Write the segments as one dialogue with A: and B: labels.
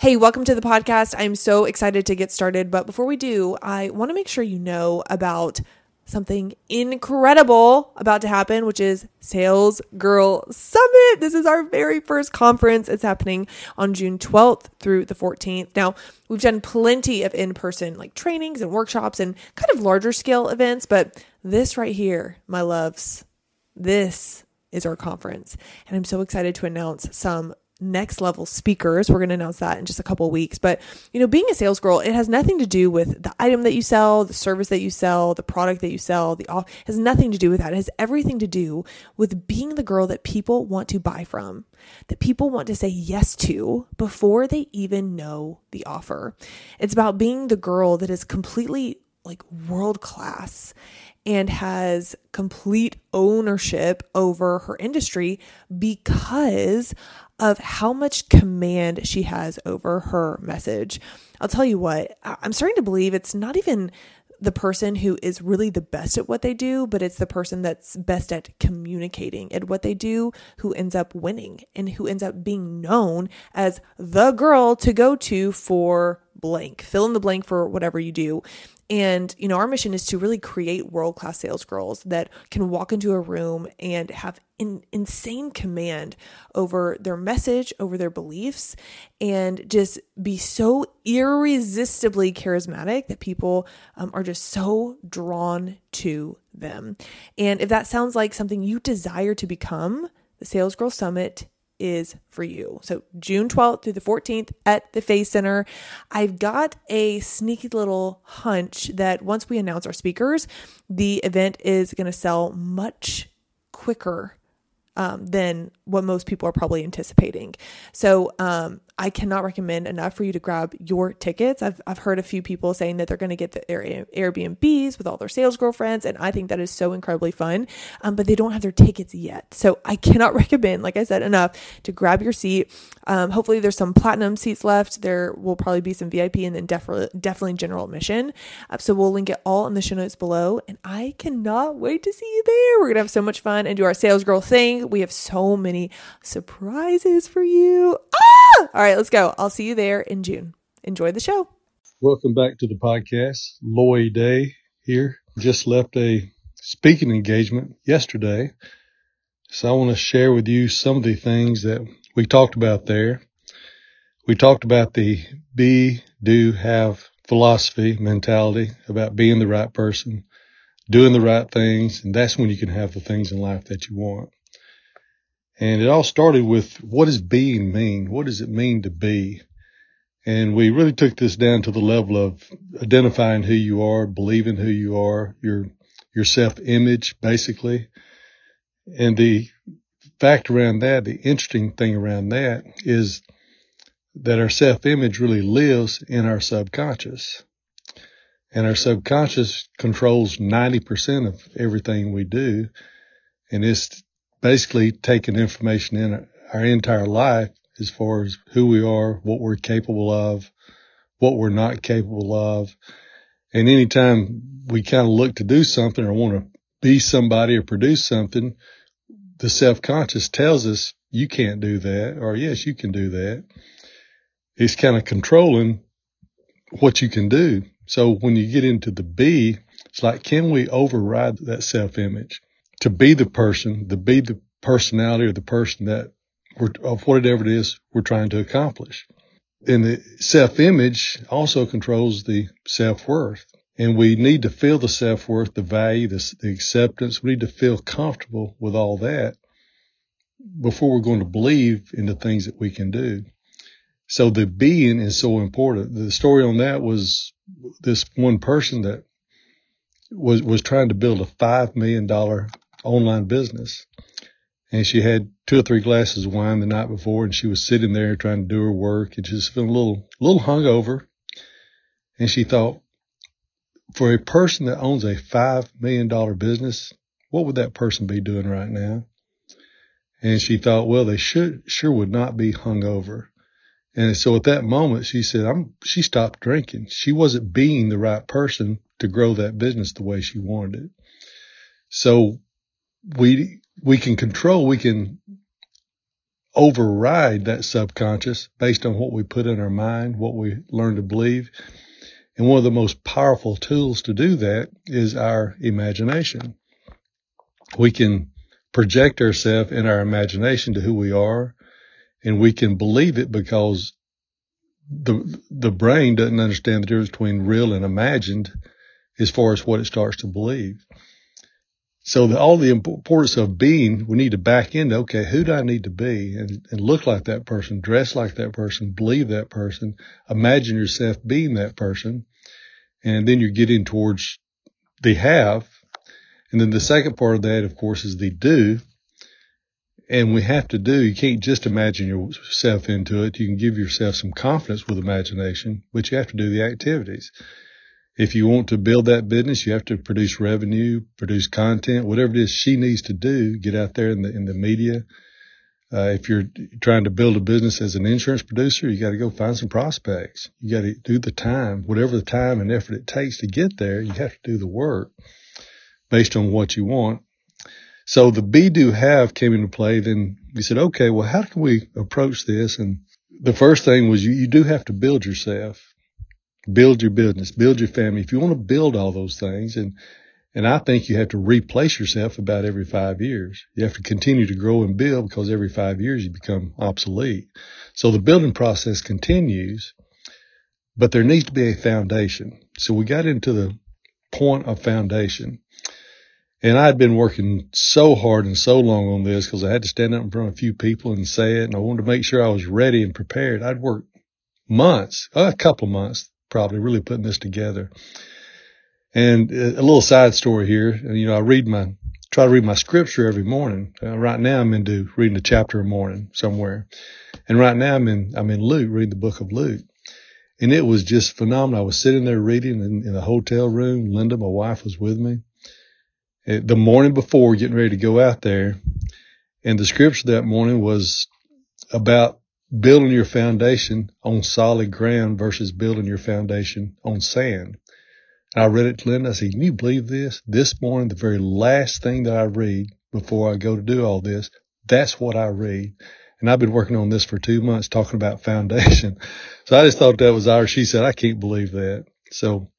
A: Hey, welcome to the podcast. I'm so excited to get started. But before we do, I want to make sure you know about something incredible about to happen, which is Sales Girl Summit. This is our very first conference. It's happening on June 12th through the 14th. Now, we've done plenty of in person like trainings and workshops and kind of larger scale events, but this right here, my loves, this is our conference. And I'm so excited to announce some next level speakers. We're going to announce that in just a couple weeks. But, you know, being a sales girl, it has nothing to do with the item that you sell, the service that you sell, the product that you sell, the off has nothing to do with that. It has everything to do with being the girl that people want to buy from, that people want to say yes to before they even know the offer. It's about being the girl that is completely like world class and has complete ownership over her industry because of how much command she has over her message. I'll tell you what, I'm starting to believe it's not even the person who is really the best at what they do, but it's the person that's best at communicating at what they do who ends up winning and who ends up being known as the girl to go to for blank. Fill in the blank for whatever you do. And, you know, our mission is to really create world class sales girls that can walk into a room and have in, insane command over their message, over their beliefs, and just be so irresistibly charismatic that people um, are just so drawn to them. And if that sounds like something you desire to become, the Sales Girl Summit is for you. So June 12th through the 14th at the Face Center. I've got a sneaky little hunch that once we announce our speakers, the event is going to sell much quicker um, than what most people are probably anticipating. So um, I cannot recommend enough for you to grab your tickets. I've, I've heard a few people saying that they're going to get the Airbnbs with all their sales girlfriends, and I think that is so incredibly fun, um, but they don't have their tickets yet. So I cannot recommend, like I said, enough to grab your seat. Um, hopefully, there's some platinum seats left. There will probably be some VIP and then definitely, definitely general admission. Uh, so we'll link it all in the show notes below, and I cannot wait to see you there. We're going to have so much fun and do our sales girl thing. We have so many surprises for you. Ah! All right let's go. I'll see you there in June. Enjoy the show.
B: Welcome back to the podcast. Lloyd Day here. Just left a speaking engagement yesterday. So I want to share with you some of the things that we talked about there. We talked about the be, do, have philosophy, mentality about being the right person, doing the right things, and that's when you can have the things in life that you want. And it all started with what does being mean? What does it mean to be? And we really took this down to the level of identifying who you are, believing who you are, your, your self image, basically. And the fact around that, the interesting thing around that is that our self image really lives in our subconscious. And our subconscious controls 90% of everything we do. And it's basically taking information in our entire life as far as who we are, what we're capable of, what we're not capable of. And anytime we kind of look to do something or want to be somebody or produce something, the self-conscious tells us you can't do that or yes, you can do that. It's kind of controlling what you can do. So when you get into the B, it's like, can we override that self-image? To be the person, to be the personality or the person that we're, of whatever it is we're trying to accomplish. And the self image also controls the self worth. And we need to feel the self worth, the value, the, the acceptance. We need to feel comfortable with all that before we're going to believe in the things that we can do. So the being is so important. The story on that was this one person that was, was trying to build a $5 million online business. And she had two or three glasses of wine the night before and she was sitting there trying to do her work and just feeling a little, little hungover. And she thought, for a person that owns a $5 million business, what would that person be doing right now? And she thought, well, they should, sure would not be hungover. And so at that moment, she said, I'm, she stopped drinking. She wasn't being the right person to grow that business the way she wanted it. So we we can control, we can override that subconscious based on what we put in our mind, what we learn to believe. And one of the most powerful tools to do that is our imagination. We can project ourselves in our imagination to who we are and we can believe it because the, the brain doesn't understand the difference between real and imagined as far as what it starts to believe. So the, all the importance of being, we need to back into, okay, who do I need to be and, and look like that person, dress like that person, believe that person, imagine yourself being that person. And then you're getting towards the have. And then the second part of that, of course, is the do. And we have to do, you can't just imagine yourself into it. You can give yourself some confidence with imagination, but you have to do the activities if you want to build that business, you have to produce revenue, produce content, whatever it is she needs to do, get out there in the, in the media. Uh, if you're trying to build a business as an insurance producer, you got to go find some prospects. You got to do the time, whatever the time and effort it takes to get there, you have to do the work based on what you want. So the be do have came into play. Then we said, okay, well, how can we approach this? And the first thing was you, you do have to build yourself build your business, build your family. If you want to build all those things and, and I think you have to replace yourself about every five years. You have to continue to grow and build because every five years you become obsolete. So the building process continues, but there needs to be a foundation. So we got into the point of foundation. And I'd been working so hard and so long on this because I had to stand up in front of a few people and say it. And I wanted to make sure I was ready and prepared. I'd worked months, a couple months, probably really putting this together. And a little side story here, And you know, I read my, try to read my scripture every morning. Uh, right now I'm into reading a chapter a morning somewhere. And right now I'm in, I'm in Luke, reading the book of Luke. And it was just phenomenal. I was sitting there reading in, in hotel room. Linda, my wife, was with me. It, the morning before getting ready to go out there. And the scripture that morning was about building your foundation on solid ground versus building your foundation on sand. I read it to. I said, can you believe this? This morning, the very last thing that I read before I go to do all this, that's what I read. And I've been working on this for two months talking about foundation. So I just thought that was ours. She said, I can't believe that. So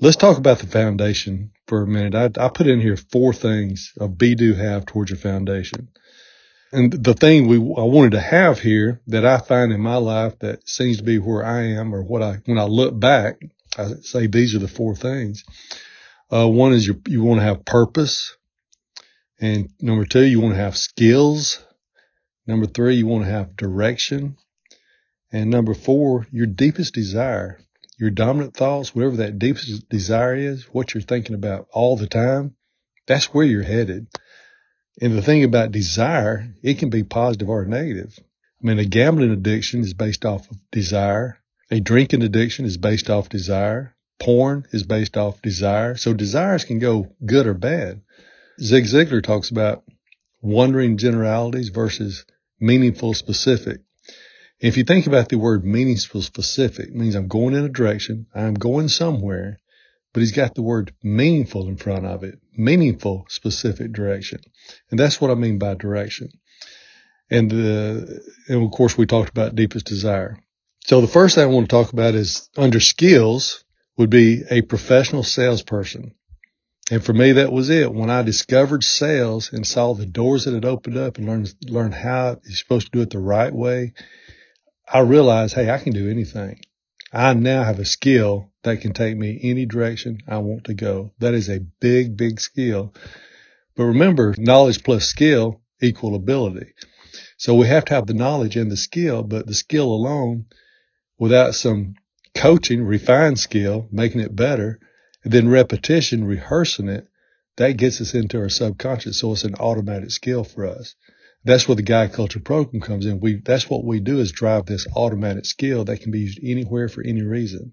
B: let's talk about the foundation for a minute. I, I put in here four things of be do have towards your foundation. And the thing we, I wanted to have here that I find in my life that seems to be where I am or what I, when I look back, I say these are the four things. Uh, one is you, you want to have purpose. And number two, you want to have skills. Number three, you want to have direction. And number four, your deepest desire, your dominant thoughts, whatever that deepest desire is, what you're thinking about all the time, that's where you're headed. And the thing about desire, it can be positive or negative. I mean, a gambling addiction is based off of desire. A drinking addiction is based off desire. Porn is based off desire. So desires can go good or bad. Zig Ziglar talks about wandering generalities versus meaningful specific. If you think about the word meaningful specific, means I'm going in a direction, I'm going somewhere, but he's got the word meaningful in front of it, meaningful specific direction. And that's what I mean by direction. And the, and of course we talked about deepest desire. So the first thing I want to talk about is under skills would be a professional salesperson. And for me, that was it. When I discovered sales and saw the doors that had opened up and learned, learned how you're supposed to do it the right way, I realized, hey, I can do anything. I now have a skill that can take me any direction I want to go. That is a big, big skill. But remember, knowledge plus skill equal ability. So we have to have the knowledge and the skill, but the skill alone without some coaching, refined skill, making it better, and then repetition, rehearsing it, that gets us into our subconscious. So it's an automatic skill for us. That's where the guide culture program comes in. We, that's what we do is drive this automatic skill that can be used anywhere for any reason.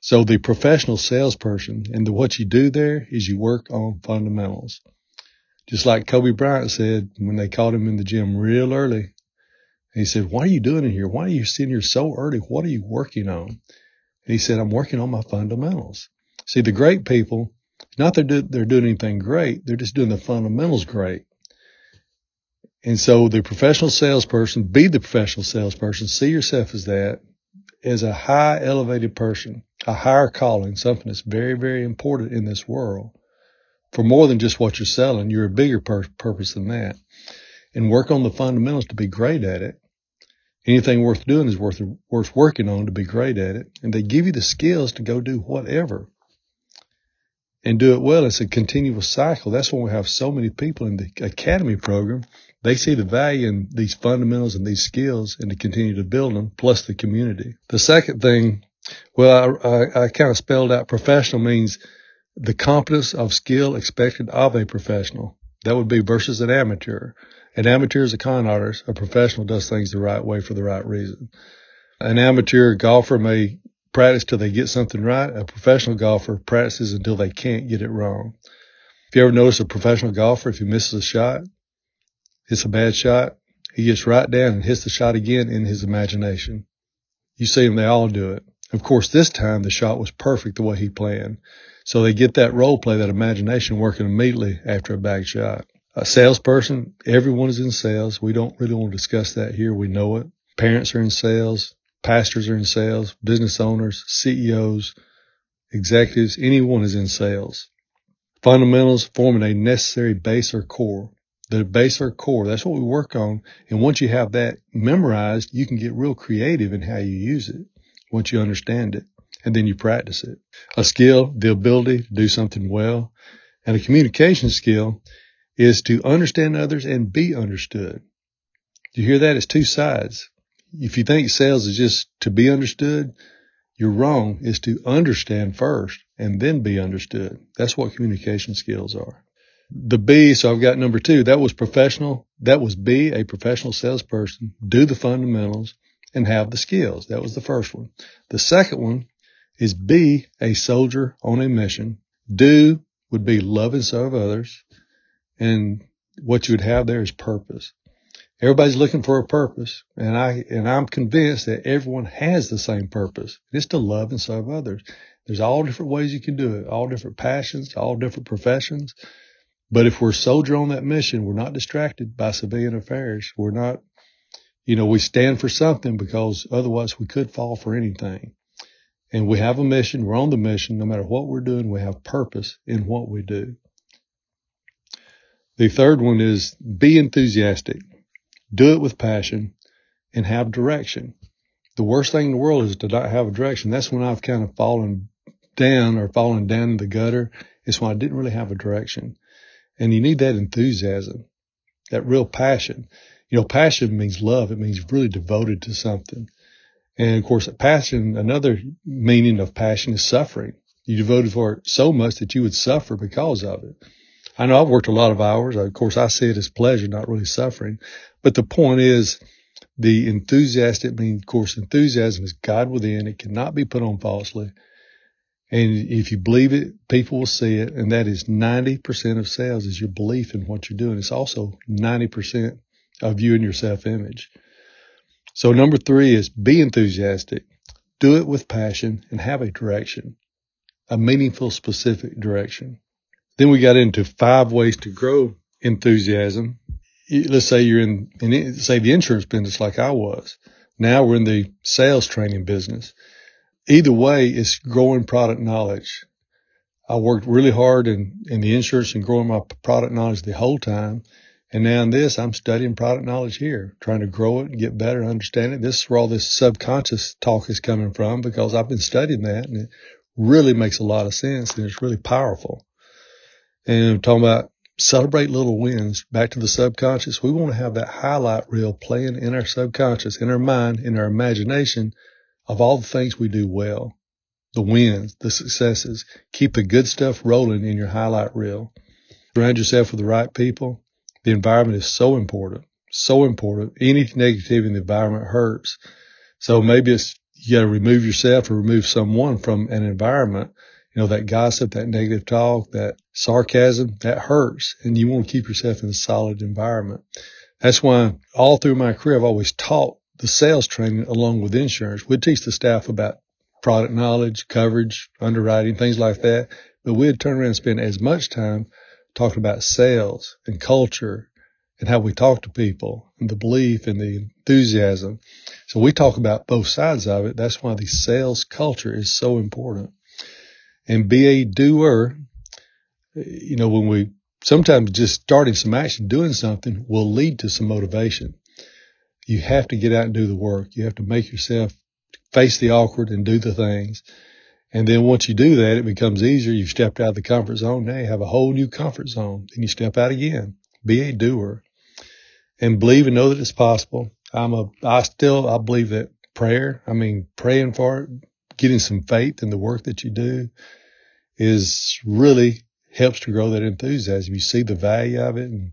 B: So the professional salesperson and the, what you do there is you work on fundamentals. Just like Kobe Bryant said when they called him in the gym real early, he said, why are you doing it here? Why are you sitting here so early? What are you working on? And he said, I'm working on my fundamentals. See, the great people, not that they're, they're doing anything great. They're just doing the fundamentals great. And so the professional salesperson, be the professional salesperson, see yourself as that, as a high elevated person, a higher calling, something that's very, very important in this world for more than just what you're selling. You're a bigger pur- purpose than that and work on the fundamentals to be great at it. Anything worth doing is worth, worth working on to be great at it. And they give you the skills to go do whatever and do it well. It's a continuous cycle. That's why we have so many people in the academy program. They see the value in these fundamentals and these skills and to continue to build them, plus the community. The second thing, well, I, I, I kind of spelled out professional means the competence of skill expected of a professional. That would be versus an amateur. An amateur is a con artist. A professional does things the right way for the right reason. An amateur golfer may practice till they get something right. A professional golfer practices until they can't get it wrong. If you ever notice a professional golfer, if he misses a shot, it's a bad shot, he gets right down and hits the shot again in his imagination. You see them, they all do it. Of course, this time the shot was perfect the way he planned. So they get that role play, that imagination working immediately after a bad shot. A salesperson, everyone is in sales. We don't really want to discuss that here. We know it. Parents are in sales. Pastors are in sales, business owners, CEOs, executives, anyone is in sales. Fundamentals forming a necessary base or core. The base or core, that's what we work on. And once you have that memorized, you can get real creative in how you use it once you understand it and then you practice it. A skill, the ability to do something well, and a communication skill is to understand others and be understood. You hear that? It's two sides if you think sales is just to be understood, you're wrong. It's to understand first and then be understood. That's what communication skills are. The B, so I've got number two. That was professional. That was be a professional salesperson, do the fundamentals and have the skills. That was the first one. The second one is be a soldier on a mission. Do would be love and serve others. And what you would have there is purpose. Everybody's looking for a purpose, and I and I'm convinced that everyone has the same purpose. It's to love and serve others. There's all different ways you can do it, all different passions, all different professions. But if we're soldier on that mission, we're not distracted by civilian affairs. We're not, you know, we stand for something because otherwise we could fall for anything. And we have a mission. We're on the mission. No matter what we're doing, we have purpose in what we do. The third one is be enthusiastic do it with passion, and have direction. The worst thing in the world is to not have a direction. That's when I've kind of fallen down or fallen down in the gutter. It's when I didn't really have a direction. And you need that enthusiasm, that real passion. You know, passion means love. It means really devoted to something. And of course, passion, another meaning of passion is suffering. You devoted for it so much that you would suffer because of it. I know I've worked a lot of hours. Of course, I see it as pleasure, not really suffering. But the point is, the enthusiastic means, of course, enthusiasm is God within. It cannot be put on falsely. And if you believe it, people will see it. And that is 90% of sales is your belief in what you're doing. It's also 90% of you and your self image. So number three is be enthusiastic, do it with passion and have a direction, a meaningful, specific direction. Then we got into five ways to grow enthusiasm let's say you're in, in, say the insurance business like I was. Now we're in the sales training business. Either way, it's growing product knowledge. I worked really hard in, in the insurance and growing my product knowledge the whole time. And now in this, I'm studying product knowledge here, trying to grow it and get better and understand it. This is where all this subconscious talk is coming from because I've been studying that and it really makes a lot of sense and it's really powerful. And I'm talking about celebrate little wins back to the subconscious. We want to have that highlight reel playing in our subconscious, in our mind, in our imagination of all the things we do well, the wins, the successes. Keep the good stuff rolling in your highlight reel. Surround yourself with the right people. The environment is so important, so important. Any negativity in the environment hurts. So maybe it's you got to remove yourself or remove someone from an environment you know, that gossip, that negative talk, that sarcasm, that hurts. And you want to keep yourself in a solid environment. That's why all through my career, I've always taught the sales training along with insurance. We'd teach the staff about product knowledge, coverage, underwriting, things like that. But we'd turn around and spend as much time talking about sales and culture and how we talk to people and the belief and the enthusiasm. So we talk about both sides of it. That's why the sales culture is so important. And be a doer. You know, when we sometimes just starting some action, doing something will lead to some motivation. You have to get out and do the work. You have to make yourself face the awkward and do the things. And then once you do that, it becomes easier. You've stepped out of the comfort zone. Now you have a whole new comfort zone. Then you step out again. Be a doer and believe and know that it's possible. I'm a, I still, I believe that prayer, I mean, praying for it, getting some faith in the work that you do is really helps to grow that enthusiasm. You see the value of it and,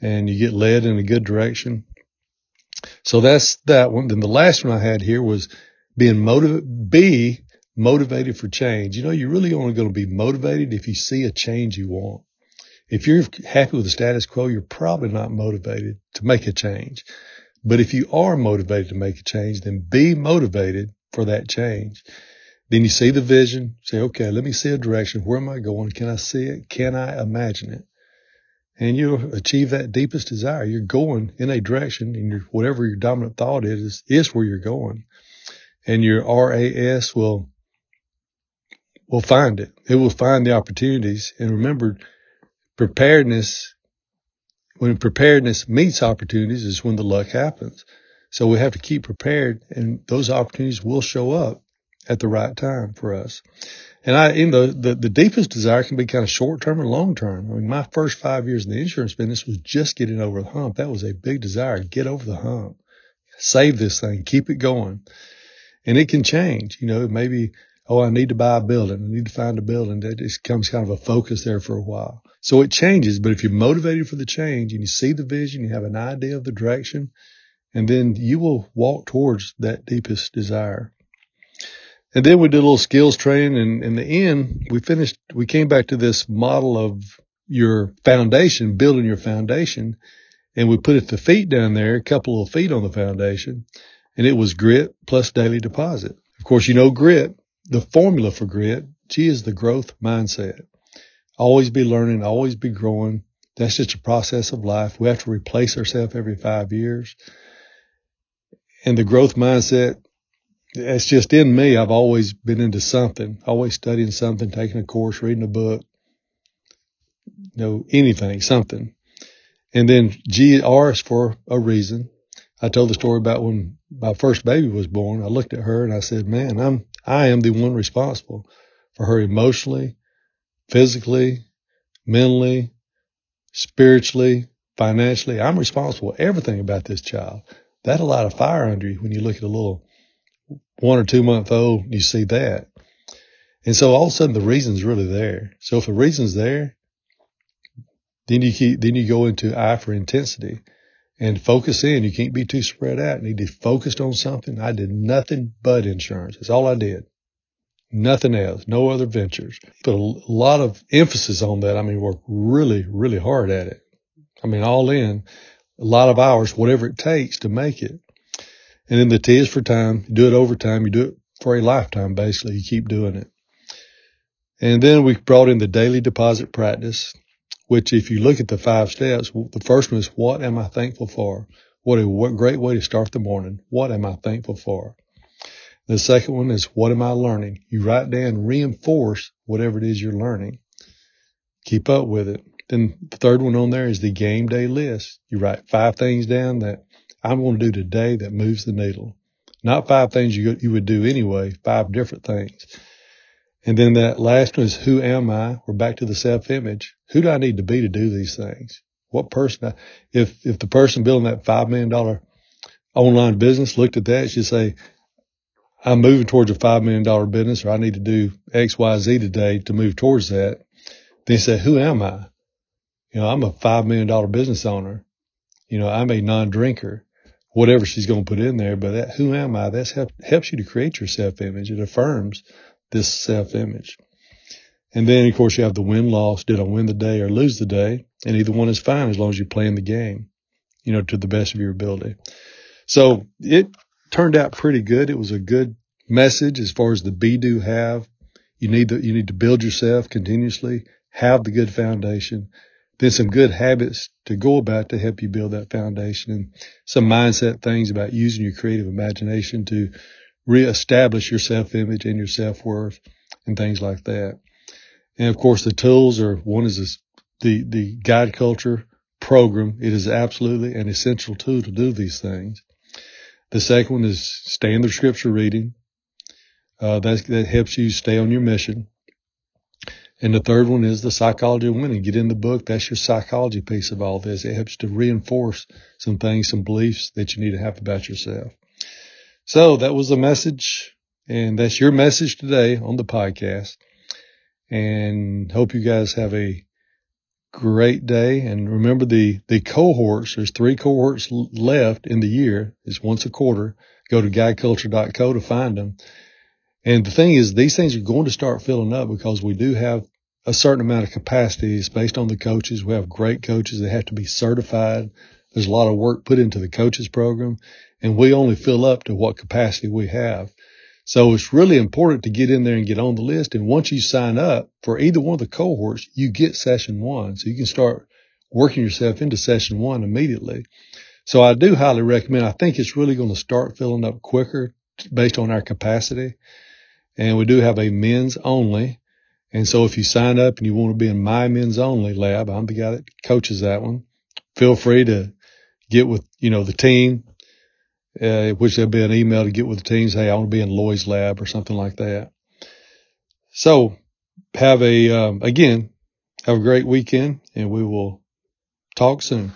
B: and you get led in a good direction. So that's that one. Then the last one I had here was being motivated, be motivated for change. You know, you're really only going to be motivated if you see a change you want. If you're happy with the status quo, you're probably not motivated to make a change. But if you are motivated to make a change, then be motivated for that change. Then you see the vision, say, okay, let me see a direction. Where am I going? Can I see it? Can I imagine it? And you'll achieve that deepest desire. You're going in a direction and your, whatever your dominant thought is, is where you're going. And your RAS will, will find it. It will find the opportunities. And remember, preparedness, when preparedness meets opportunities is when the luck happens. So we have to keep prepared and those opportunities will show up at the right time for us. And I, you know, the, the deepest desire can be kind of short term and long term. I mean, my first five years in the insurance business was just getting over the hump. That was a big desire. Get over the hump. Save this thing. Keep it going. And it can change. You know, maybe, oh, I need to buy a building. I need to find a building. That just becomes kind of a focus there for a while. So it changes, but if you're motivated for the change and you see the vision, you have an idea of the direction, and then you will walk towards that deepest desire. And then we did a little skills training and in the end, we finished, we came back to this model of your foundation, building your foundation. And we put it the feet down there, a couple of feet on the foundation, and it was grit plus daily deposit. Of course, you know grit, the formula for grit, G is the growth mindset always be learning, always be growing. That's just a process of life. We have to replace ourselves every five years. And the growth mindset, it's just in me. I've always been into something, always studying something, taking a course, reading a book, you know, anything, something. And then GR is for a reason. I told the story about when my first baby was born. I looked at her and I said, man, I'm, I am the one responsible for her emotionally, physically, mentally, spiritually, financially. I'm responsible for everything about this child. That a lot of fire under you when you look at a little one or two month old, you see that. And so all of a sudden the reason's really there. So if the reason's there, then you keep, then you go into I for intensity and focus in. You can't be too spread out. You need to be focused on something. I did nothing but insurance. That's all I did. Nothing else, no other ventures. Put a lot of emphasis on that. I mean, work really, really hard at it. I mean, all in, a lot of hours, whatever it takes to make it. And then the T is for time. You do it over time. You do it for a lifetime, basically. You keep doing it. And then we brought in the daily deposit practice, which if you look at the five steps, the first one is what am I thankful for? What a what great way to start the morning. What am I thankful for? The second one is what am I learning? You write down, reinforce whatever it is you're learning. Keep up with it. Then the third one on there is the game day list. You write five things down that I'm going to do today that moves the needle. Not five things you, you would do anyway, five different things. And then that last one is who am I? We're back to the self image. Who do I need to be to do these things? What person, I, if, if the person building that $5 million online business looked at that, she'd say, I'm moving towards a $5 million business or I need to do X, Y, Z today to move towards that. Then say, who am I? You know, I'm a $5 million business owner. You know, I'm a non-drinker, whatever she's going to put in there. But that, who am I? That help, helps you to create your self-image. It affirms this self-image. And then, of course, you have the win loss. Did I win the day or lose the day? And either one is fine as long as you're playing the game, you know, to the best of your ability. So it turned out pretty good. It was a good message as far as the be do have. You need you need to build yourself continuously, have the good foundation. Then some good habits to go about to help you build that foundation and some mindset things about using your creative imagination to reestablish your self image and your self worth and things like that. And of course, the tools are one is this, the, the guide culture program. It is absolutely an essential tool to do these things. The second one is standard scripture reading. Uh, that, that helps you stay on your mission. And the third one is the psychology of winning. Get in the book. That's your psychology piece of all this. It helps to reinforce some things, some beliefs that you need to have about yourself. So that was the message. And that's your message today on the podcast. And hope you guys have a great day. And remember the, the cohorts, there's three cohorts left in the year. It's once a quarter. Go to guideculture.co to find them. And the thing is, these things are going to start filling up because we do have a certain amount of capacity. It's based on the coaches. We have great coaches that have to be certified. There's a lot of work put into the coaches program and we only fill up to what capacity we have. So it's really important to get in there and get on the list. And once you sign up for either one of the cohorts, you get session one. So you can start working yourself into session one immediately. So I do highly recommend, I think it's really going to start filling up quicker based on our capacity. And we do have a men's only. And so if you sign up and you want to be in my men's only lab, I'm the guy that coaches that one. Feel free to get with, you know, the team, uh, which there'll be an email to get with the teams. Hey, I want to be in Lloyd's lab or something like that. So have a, um, again, have a great weekend and we will talk soon.